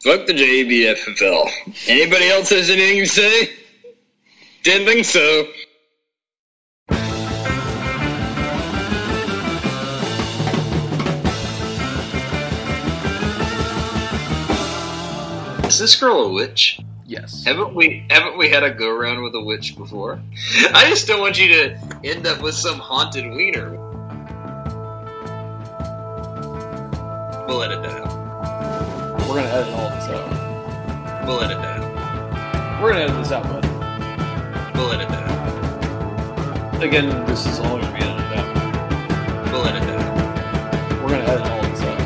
Fuck the JBFFL. Anybody else has anything to say? Didn't think so. Is this girl a witch? Yes. Haven't we haven't we had a go around with a witch before? I just don't want you to end up with some haunted wiener. We'll edit that out. We're gonna edit all this out. We'll edit that. We're gonna edit this out, bud. We'll edit that. Again, this is all gonna be edited out. We'll edit that. We're gonna edit all this out.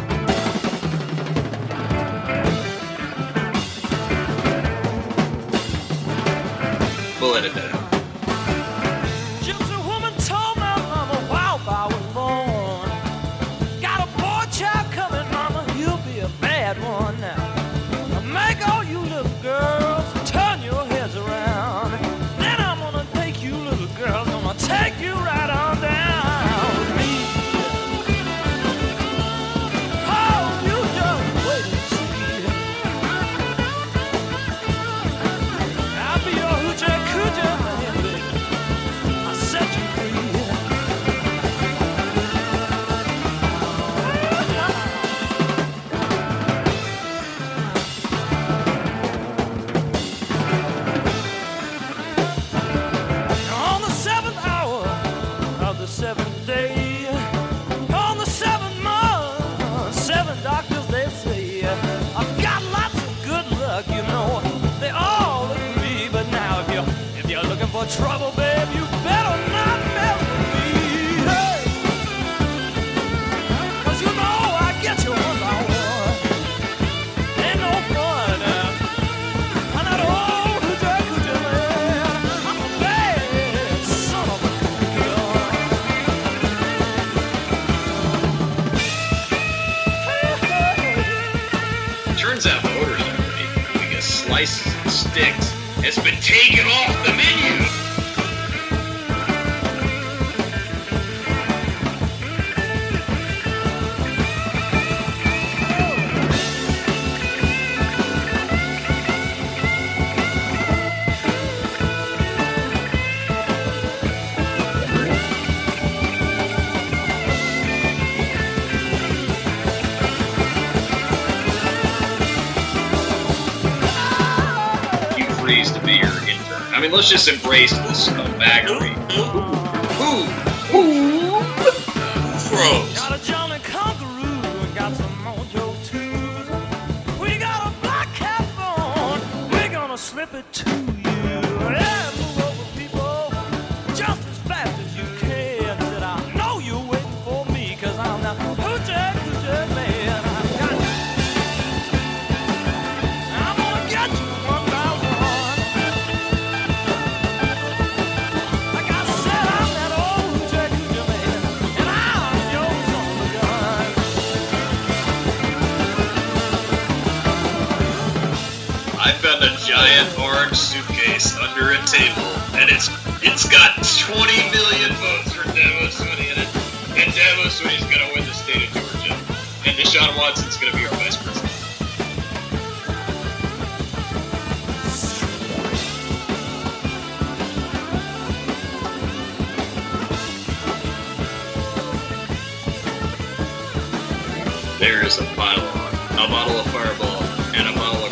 We'll edit that trouble, babe, you better not mess me. Hey. 'Cause you know I get you one by one. Ain't no fun. uh, I'm not hoochie coochie man. I'm a bad son of a. Turns out voters are ready because slices and sticks has been taken off the menu. Mean, let's just embrace this uh, scumbaggery. Ooh, ooh, froze. Got a Johnny Conqueroo and got some Mojo twos. We got a black cap on. We're gonna slip it to you. Yeah, a giant orange suitcase under a table, and it's it's got 20 million votes for Dabo in it. And Dabo Swinney's gonna win the state of Georgia. And Deshaun Watson's gonna be our vice president. There is a pile on, a bottle of Fireball, and a bottle of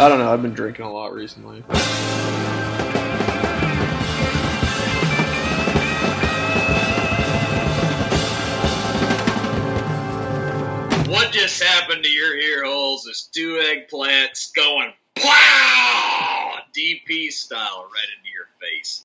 I don't know. I've been drinking a lot recently. What just happened to your ear holes is two eggplants going plow DP style right into your face.